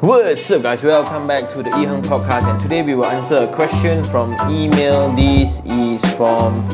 What's up guys, welcome back to the iHerng podcast and today we will answer a question from email. This is from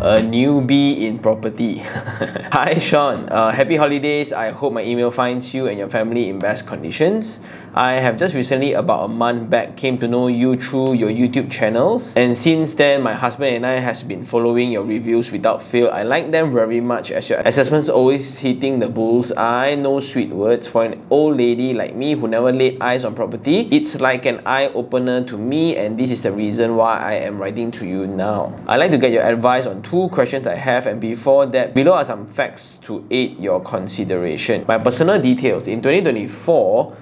a newbie in property. Hi Sean, uh, happy holidays. I hope my email finds you and your family in best conditions. I have just recently, about a month back, came to know you through your YouTube channels, and since then, my husband and I has been following your reviews without fail. I like them very much as your assessments always hitting the bull's eye. No sweet words for an old lady like me who never laid eyes on property. It's like an eye opener to me, and this is the reason why I am writing to you now. I like to get your advice on two questions I have, and before that, below are some facts to aid your consideration. My personal details in 2024.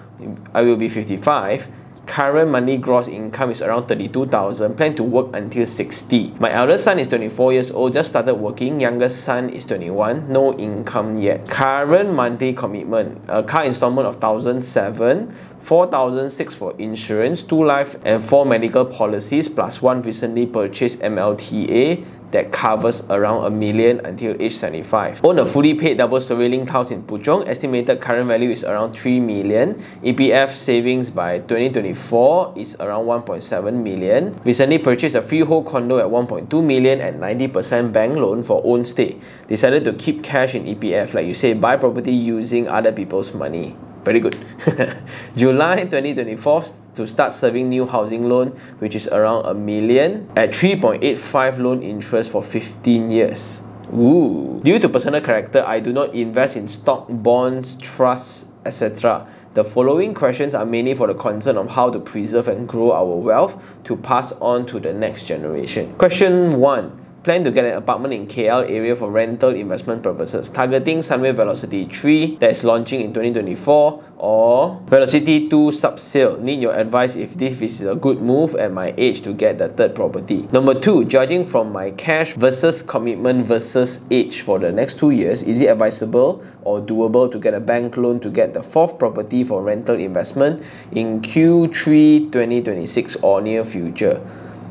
I will be 55. Current monthly gross income is around 32,000. Plan to work until 60. My eldest son is 24 years old, just started working. Youngest son is 21, no income yet. Current monthly commitment, a car installment of 1,007, 4,006 for insurance, 2 life and 4 medical policies, plus one recently purchased MLTA that covers around a million until age 75. Own a fully paid double-story linked house in Puchong. Estimated current value is around 3 million. EPF savings by 2024 is around 1.7 million. Recently purchased a freehold condo at 1.2 million at 90% bank loan for own stay. Decided to keep cash in EPF, like you say, buy property using other people's money. Very good. July 2024 to start serving new housing loan, which is around a million at 3.85 loan interest for 15 years. Ooh. Due to personal character, I do not invest in stock, bonds, trusts, etc. The following questions are mainly for the concern of how to preserve and grow our wealth to pass on to the next generation. Question 1 plan to get an apartment in KL area for rental investment purposes, targeting Sunway Velocity 3 that is launching in 2024 or Velocity 2 sub-sale. Need your advice if this is a good move at my age to get the third property. Number 2, judging from my cash versus commitment versus age for the next 2 years, is it advisable or doable to get a bank loan to get the fourth property for rental investment in Q3 2026 or near future?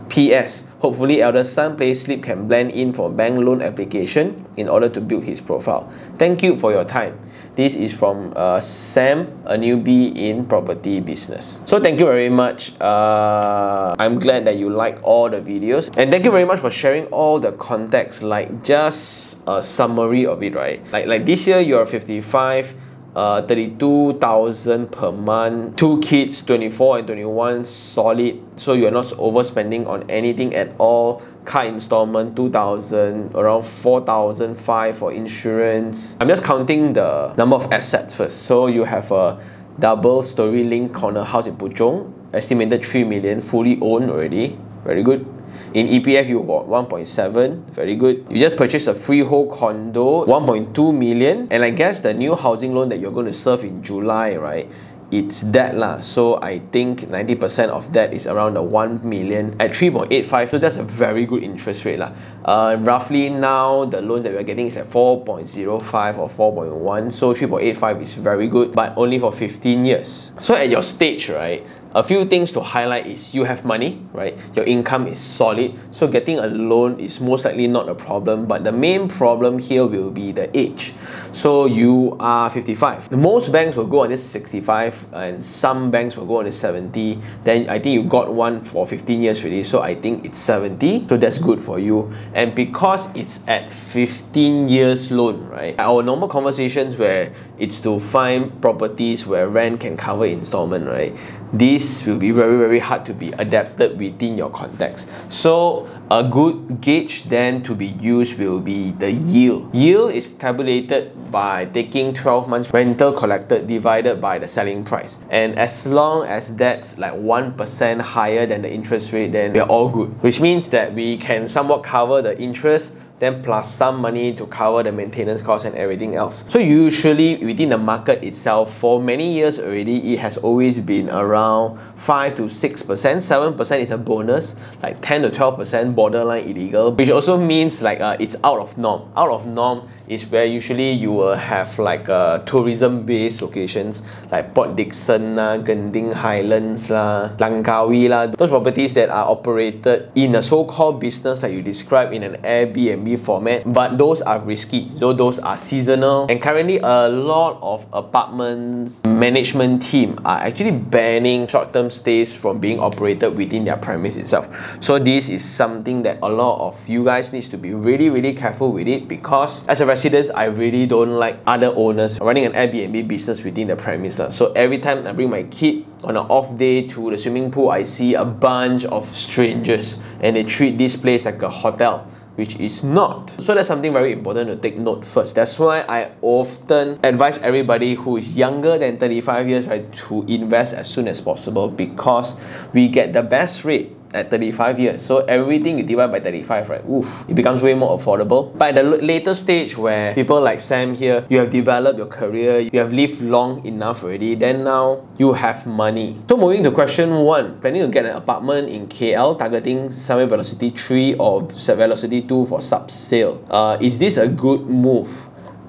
PS Hopefully, eldest son payslip can blend in for bank loan application in order to build his profile. Thank you for your time. This is from uh, Sam, a newbie in property business. So thank you very much. Uh, I'm glad that you like all the videos. And thank you very much for sharing all the context, like just a summary of it, right? Like, like this year, you're 55 uh, 32,000 per month, two kids, 24 and 21, solid. So you're not overspending on anything at all. Car installment 2,000, around 4,005 for insurance. I'm just counting the number of assets first. So you have a double story link corner house in Puchong, estimated 3 million, fully owned already. Very good. In EPF, you got 1.7, very good. You just purchased a freehold condo, 1.2 million. And I guess the new housing loan that you're going to serve in July, right? It's that lah. So I think 90% of that is around the 1 million at 3.85. So that's a very good interest rate lah. Uh, roughly now the loan that we're getting is at 4.05 or 4.1. So 3.85 is very good, but only for 15 years. So at your stage, right? A few things to highlight is you have money, right? Your income is solid, so getting a loan is most likely not a problem. But the main problem here will be the age. So you are 55. Most banks will go on this 65, and some banks will go on this 70. Then I think you got one for 15 years already, so I think it's 70. So that's good for you. And because it's at 15 years loan, right? Our normal conversations where it's to find properties where rent can cover installment, right? This will be very, very hard to be adapted within your context. So a good gauge then to be used will be the yield. Yield is tabulated by taking 12 months rental collected divided by the selling price. And as long as that's like 1% higher than the interest rate, then we're all good. Which means that we can somewhat cover the interest then plus some money to cover the maintenance cost and everything else. So usually within the market itself, for many years already, it has always been around 5 to 6%. 7% is a bonus, like 10 to 12% borderline illegal, which also means like uh, it's out of norm. Out of norm is where usually you will have like uh, tourism based locations like Port Dickson lah, Genting Highlands lah, Langkawi lah. Those properties that are operated in a so-called business that you describe in an Airbnb format, but those are risky. So those are seasonal and currently a lot of apartments management team are actually banning short-term stays from being operated within their premise itself. So this is something that a lot of you guys needs to be really really careful with it because as a resident I really don't like other owners running an Airbnb business within the premise. So every time I bring my kid on an off day to the swimming pool I see a bunch of strangers and they treat this place like a hotel which is not. So that's something very important to take note first. That's why I often advise everybody who is younger than 35 years right to invest as soon as possible because we get the best rate at 35 years. So everything you divide by 35, right? Oof, it becomes way more affordable. But at the later stage where people like Sam here, you have developed your career, you have lived long enough already, then now you have money. So moving to question one, planning to get an apartment in KL targeting Sunway Velocity 3 or Velocity 2 for sub sale. Uh, is this a good move?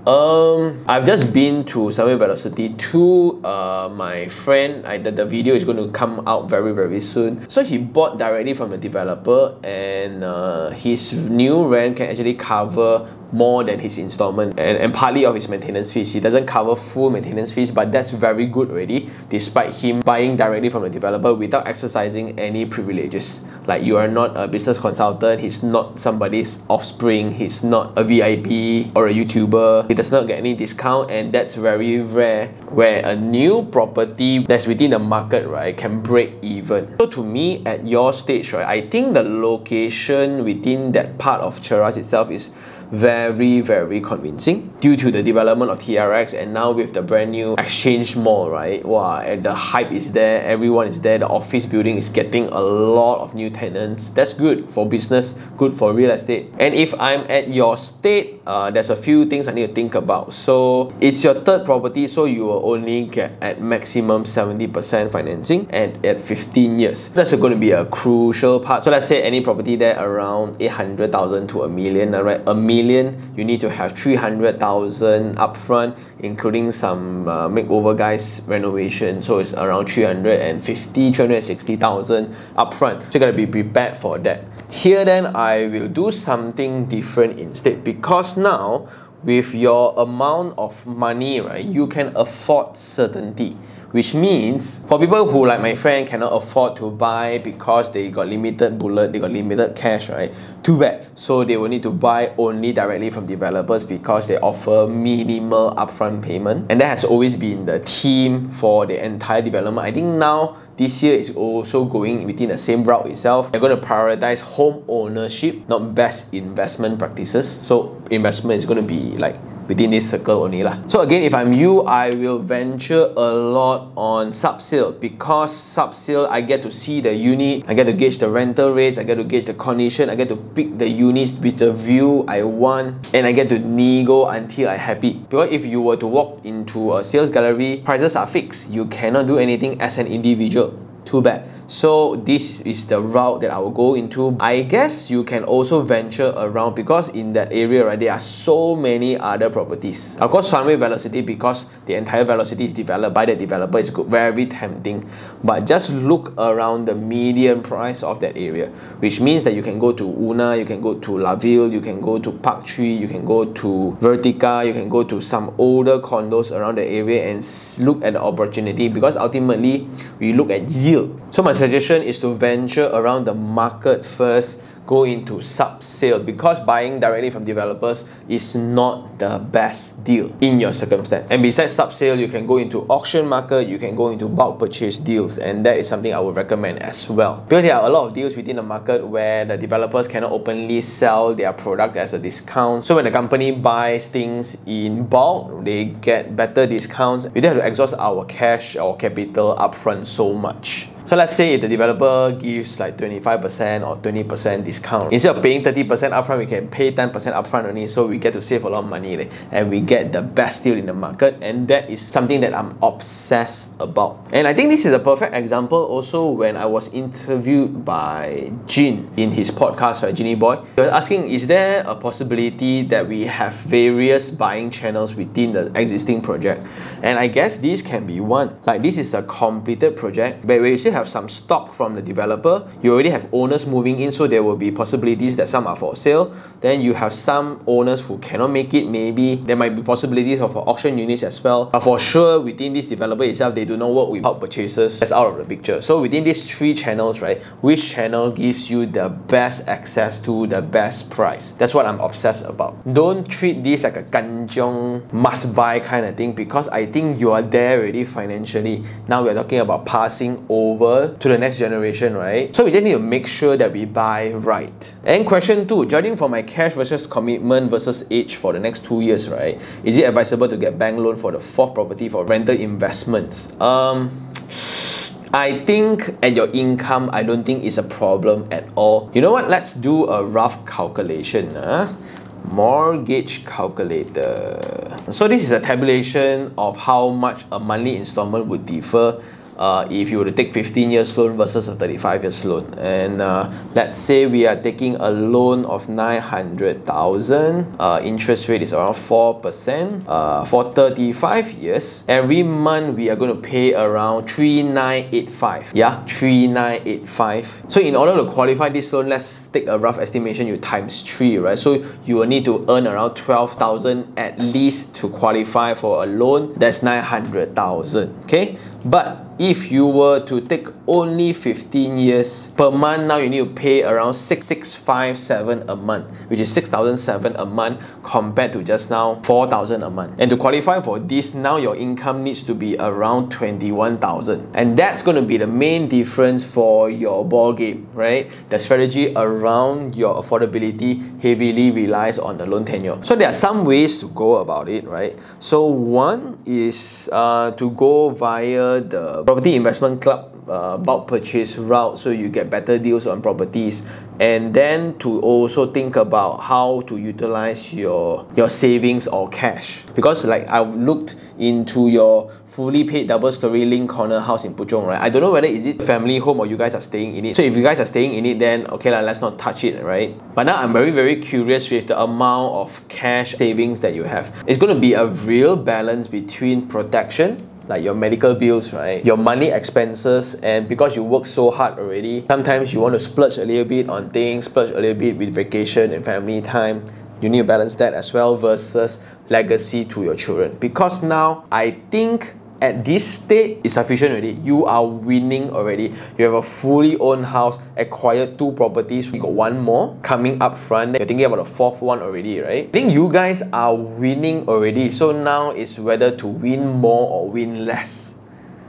Um, I've just been to Sunway Velocity 2. Uh, my friend, I, the, the video is going to come out very, very soon. So he bought directly from the developer and uh, his new rent can actually cover more than his installment and, and partly of his maintenance fees. He doesn't cover full maintenance fees, but that's very good already, despite him buying directly from the developer without exercising any privileges. Like you are not a business consultant, he's not somebody's offspring, he's not a VIP or a YouTuber, he does not get any discount, and that's very rare where a new property that's within the market, right, can break even. So to me, at your stage, right, I think the location within that part of Cheras itself is very very convincing due to the development of TRX and now with the brand new exchange mall right? Wow and the hype is there everyone is there the office building is getting a lot of new tenants. That's good for business good for real estate. And if I'm at your state uh, there's a few things I need to think about. So it's your third property so you will only get at maximum 70% financing and at 15 years. That's going to be a crucial part. So let's say any property there around 800,000 to a million right a million million, you need to have 300,000 upfront, including some uh, makeover guys renovation. So it's around 350, 360,000 upfront. So you gotta be prepared for that. Here then, I will do something different instead because now with your amount of money, right, you can afford certainty which means for people who like my friend cannot afford to buy because they got limited bullet they got limited cash right too bad so they will need to buy only directly from developers because they offer minimal upfront payment and that has always been the theme for the entire development i think now this year is also going within the same route itself. They're going to prioritize home ownership, not best investment practices. So investment is going to be like within this circle only lah. So again, if I'm you, I will venture a lot on sub-sale because sub-sale, I get to see the unit, I get to gauge the rental rates, I get to gauge the condition, I get to pick the units with the view I want, and I get to nego until I'm happy. Because if you were to walk into a sales gallery, prices are fixed. You cannot do anything as an individual. Too bad. So this is the route that I will go into. I guess you can also venture around because in that area, right, there are so many other properties. Of course, Sunway Velocity because the entire Velocity is developed by the developer is very tempting. But just look around the median price of that area, which means that you can go to Una, you can go to La Ville, you can go to Park Tree, you can go to Vertica, you can go to some older condos around the area and look at the opportunity because ultimately we look at yield. So my suggestion is to venture around the market first go into sub sale because buying directly from developers is not the best deal in your circumstance. And besides sub sale, you can go into auction market, you can go into bulk purchase deals, and that is something I would recommend as well. Because there are a lot of deals within the market where the developers cannot openly sell their product as a discount. So when the company buys things in bulk, they get better discounts. We don't have to exhaust our cash or capital upfront so much. So let's say if the developer gives like 25% or 20% discount, instead of paying 30% upfront, we can pay 10% upfront only. So we get to save a lot of money like, and we get the best deal in the market. And that is something that I'm obsessed about. And I think this is a perfect example also when I was interviewed by Jin in his podcast, right, Jinnyboy. He was asking, is there a possibility that we have various buying channels within the existing project? And I guess this can be one. Like this is a completed project, but you still have some stock from the developer, you already have owners moving in, so there will be possibilities that some are for sale. Then you have some owners who cannot make it, maybe there might be possibilities of auction units as well. But for sure, within this developer itself, they do not work with bulk purchases. That's out of the picture. So within these three channels, right, which channel gives you the best access to the best price? That's what I'm obsessed about. Don't treat this like a kanjong must buy kind of thing because I think you are there already financially. Now we're talking about passing over to the next generation, right? So we just need to make sure that we buy right. And question two, judging from my cash versus commitment versus age for the next two years, right? Is it advisable to get bank loan for the fourth property for rental investments? Um I think at your income, I don't think it's a problem at all. You know what? Let's do a rough calculation. Huh? mortgage calculator. So this is a tabulation of how much a monthly installment would differ uh, if you were to take 15 years loan versus a 35 years loan. And uh, let's say we are taking a loan of 900,000, uh, interest rate is around 4%. Uh, for 35 years, every month we are going to pay around 3985. Yeah, 3985. So in order to qualify this loan, let's take a rough estimation, you times 3, right? So you will need to earn around 12,000 at least to qualify for a loan that's 900,000. Okay, but if you were to take only 15 years per month. Now you need to pay around 6657 a month which is 6007 a month compared to just now 4000 a month. And to qualify for this now your income needs to be around 21000 and that's going to be the main difference for your ball game right? The strategy around your affordability heavily relies on the loan tenure. So there are some ways to go about it right? So one is uh, to go via the property investment club uh, bulk purchase route so you get better deals on properties. And then to also think about how to utilize your your savings or cash. Because like I've looked into your fully paid double story link corner house in Puchong right? I don't know whether is it family home or you guys are staying in it. So if you guys are staying in it then okay lah, let's not touch it right? But now I'm very very curious with the amount of cash savings that you have. It's going to be a real balance between protection like your medical bills, right? Your money expenses, and because you work so hard already, sometimes you want to splurge a little bit on things, splurge a little bit with vacation and family time. You need to balance that as well versus legacy to your children. Because now I think at this state is sufficient already. You are winning already. You have a fully owned house, acquired two properties. We got one more coming up front. You're thinking about the fourth one already, right? I think you guys are winning already. So now it's whether to win more or win less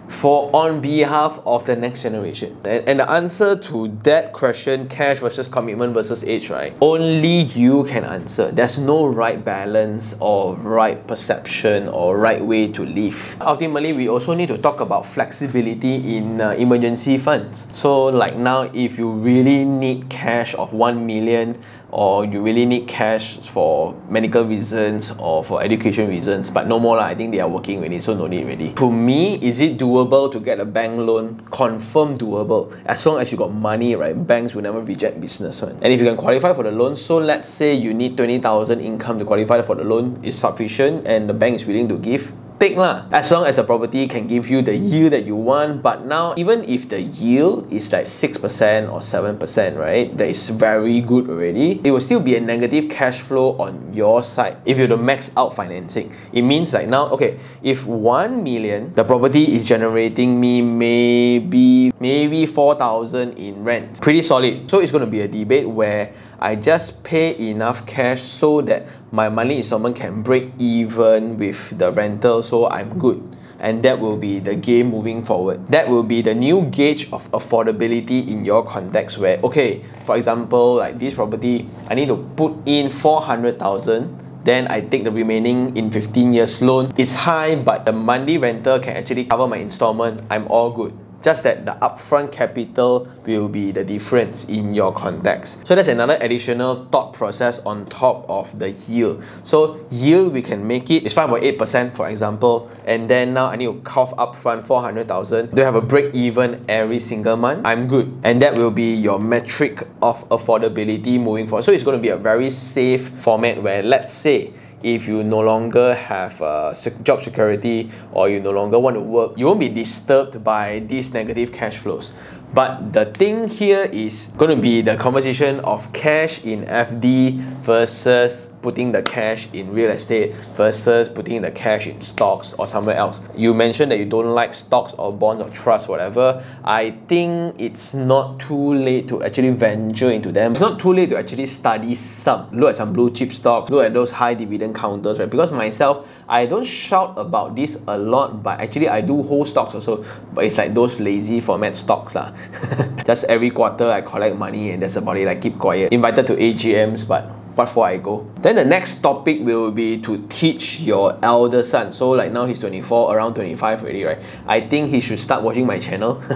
for on behalf of the next generation? And, and the answer to that question, cash versus commitment versus age, right? Only you can answer. There's no right balance or right perception or right way to live. Ultimately, we also need to talk about flexibility in uh, emergency funds. So like now, if you really need cash of 1 million, or you really need cash for medical reasons or for education reasons, but no more lah. I think they are working it, so no need really. To me, is it doable to get a bank loan? Confirm doable. As long as you got money, right? Banks will never reject business one. And if you can qualify for the loan, so let's say you need 20,000 income to qualify for the loan is sufficient and the bank is willing to give, take lah. As long as the property can give you the yield that you want. But now, even if the yield is like 6% or 7%, right? That is very good already. It will still be a negative cash flow on your side if you to max out financing. It means like now, okay, if 1 million, the property is generating me maybe maybe 4,000 in rent. Pretty solid. So it's going to be a debate where I just pay enough cash so that my monthly installment can break even with the rental so I'm good and that will be the game moving forward. That will be the new gauge of affordability in your context where okay, for example, like this property, I need to put in 400,000 then I take the remaining in 15 years loan. It's high, but the monthly rental can actually cover my installment. I'm all good just that the upfront capital will be the difference in your context. So that's another additional thought process on top of the yield. So yield we can make it, it is 5.8% for example, and then now I need to cough upfront 400,000 to have a break even every single month. I'm good, and that will be your metric of affordability moving forward. So it's going to be a very safe format where let's say if you no longer have uh, job security or you no longer want to work, you won't be disturbed by these negative cash flows. But the thing here is going to be the conversation of cash in FD versus putting the cash in real estate versus putting the cash in stocks or somewhere else. You mentioned that you don't like stocks or bonds or trust, whatever. I think it's not too late to actually venture into them. It's not too late to actually study some. Look at some blue chip stocks, look at those high dividend counters, right? Because myself, I don't shout about this a lot, but actually I do hold stocks also. But it's like those lazy format stocks. Lah. Just every quarter I collect money and that's about it. I keep quiet. Invited to AGMs, but for I go. Then the next topic will be to teach your elder son. So like now he's 24, around 25 already, right? I think he should start watching my channel.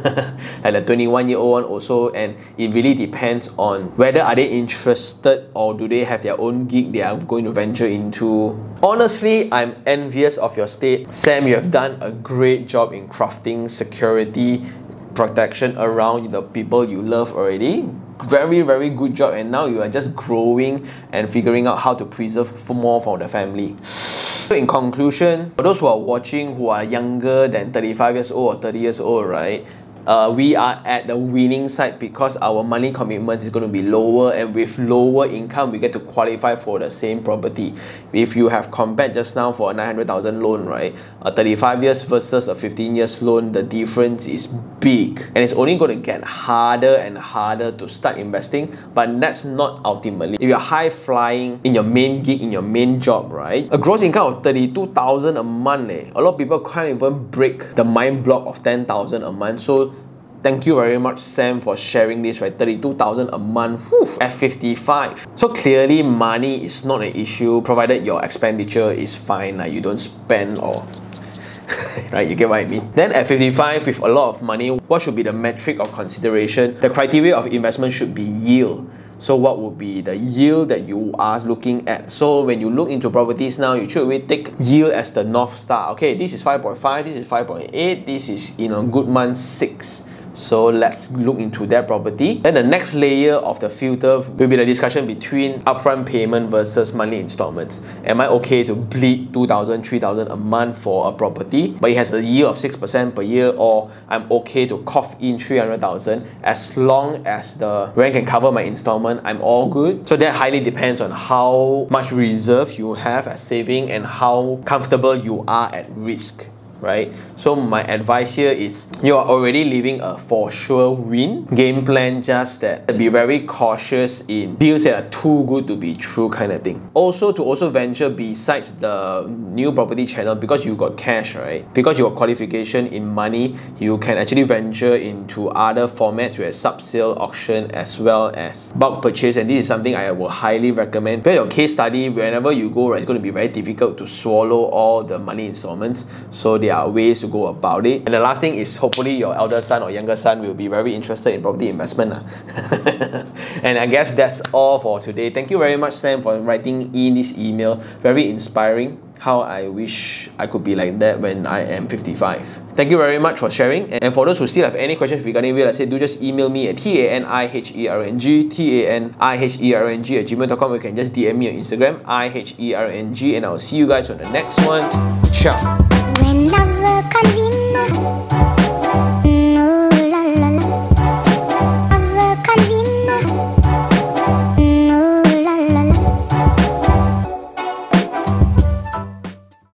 like the 21 year old one also. And it really depends on whether are they interested or do they have their own gig they are going to venture into. Honestly, I'm envious of your state. Sam, you have done a great job in crafting security protection around the people you love already very very good job and now you are just growing and figuring out how to preserve more for the family. So in conclusion for those who are watching who are younger than 35 years old or 30 years old right uh, we are at the winning side because our money commitment is going to be lower and with lower income we get to qualify for the same property. If you have compared just now for a 900,000 loan right a 35 years versus a 15 years loan the difference is big. And it's only going to get harder and harder to start investing but that's not ultimately. If you're high flying in your main gig in your main job right a gross income of 32,000 a month eh, a lot of people can't even break the mind block of 10,000 a month. So Thank you very much, Sam, for sharing this, right? 32,000 a month whew, at 55. So clearly, money is not an issue provided your expenditure is fine, like you don't spend or right? You get what I mean? Then at 55, with a lot of money, what should be the metric of consideration? The criteria of investment should be yield. So what would be the yield that you are looking at? So when you look into properties now, you should really take yield as the north star. Okay, this is 5.5, this is 5.8, this is in a good month 6. So let's look into that property. Then the next layer of the filter will be the discussion between upfront payment versus monthly installments. Am I okay to bleed 2,000, 3,000 a month for a property, but it has a yield of 6% per year, or I'm okay to cough in 300,000 as long as the rent can cover my installment, I'm all good. So that highly depends on how much reserve you have as saving and how comfortable you are at risk right? So my advice here is you are already living a for sure win game plan just that be very cautious in deals that are too good to be true kind of thing. Also to also venture besides the new property channel because you got cash, right? Because you got qualification in money, you can actually venture into other formats where sub sale auction as well as bulk purchase and this is something I will highly recommend. But your case study whenever you go, right, it's going to be very difficult to swallow all the money installments. So they are ways to go about it. And the last thing is hopefully your elder son or younger son will be very interested in property investment. and I guess that's all for today. Thank you very much, Sam, for writing in this email. Very inspiring. How I wish I could be like that when I am 55. Thank you very much for sharing. And for those who still have any questions regarding real estate, do just email me at T-A-N-I-H-E-R-N-G, T-A-N-I-H-E-R-N-G at gmail.com. You can just DM me on Instagram, I-H-E-R-N-G, and I'll see you guys on the next one. Ciao.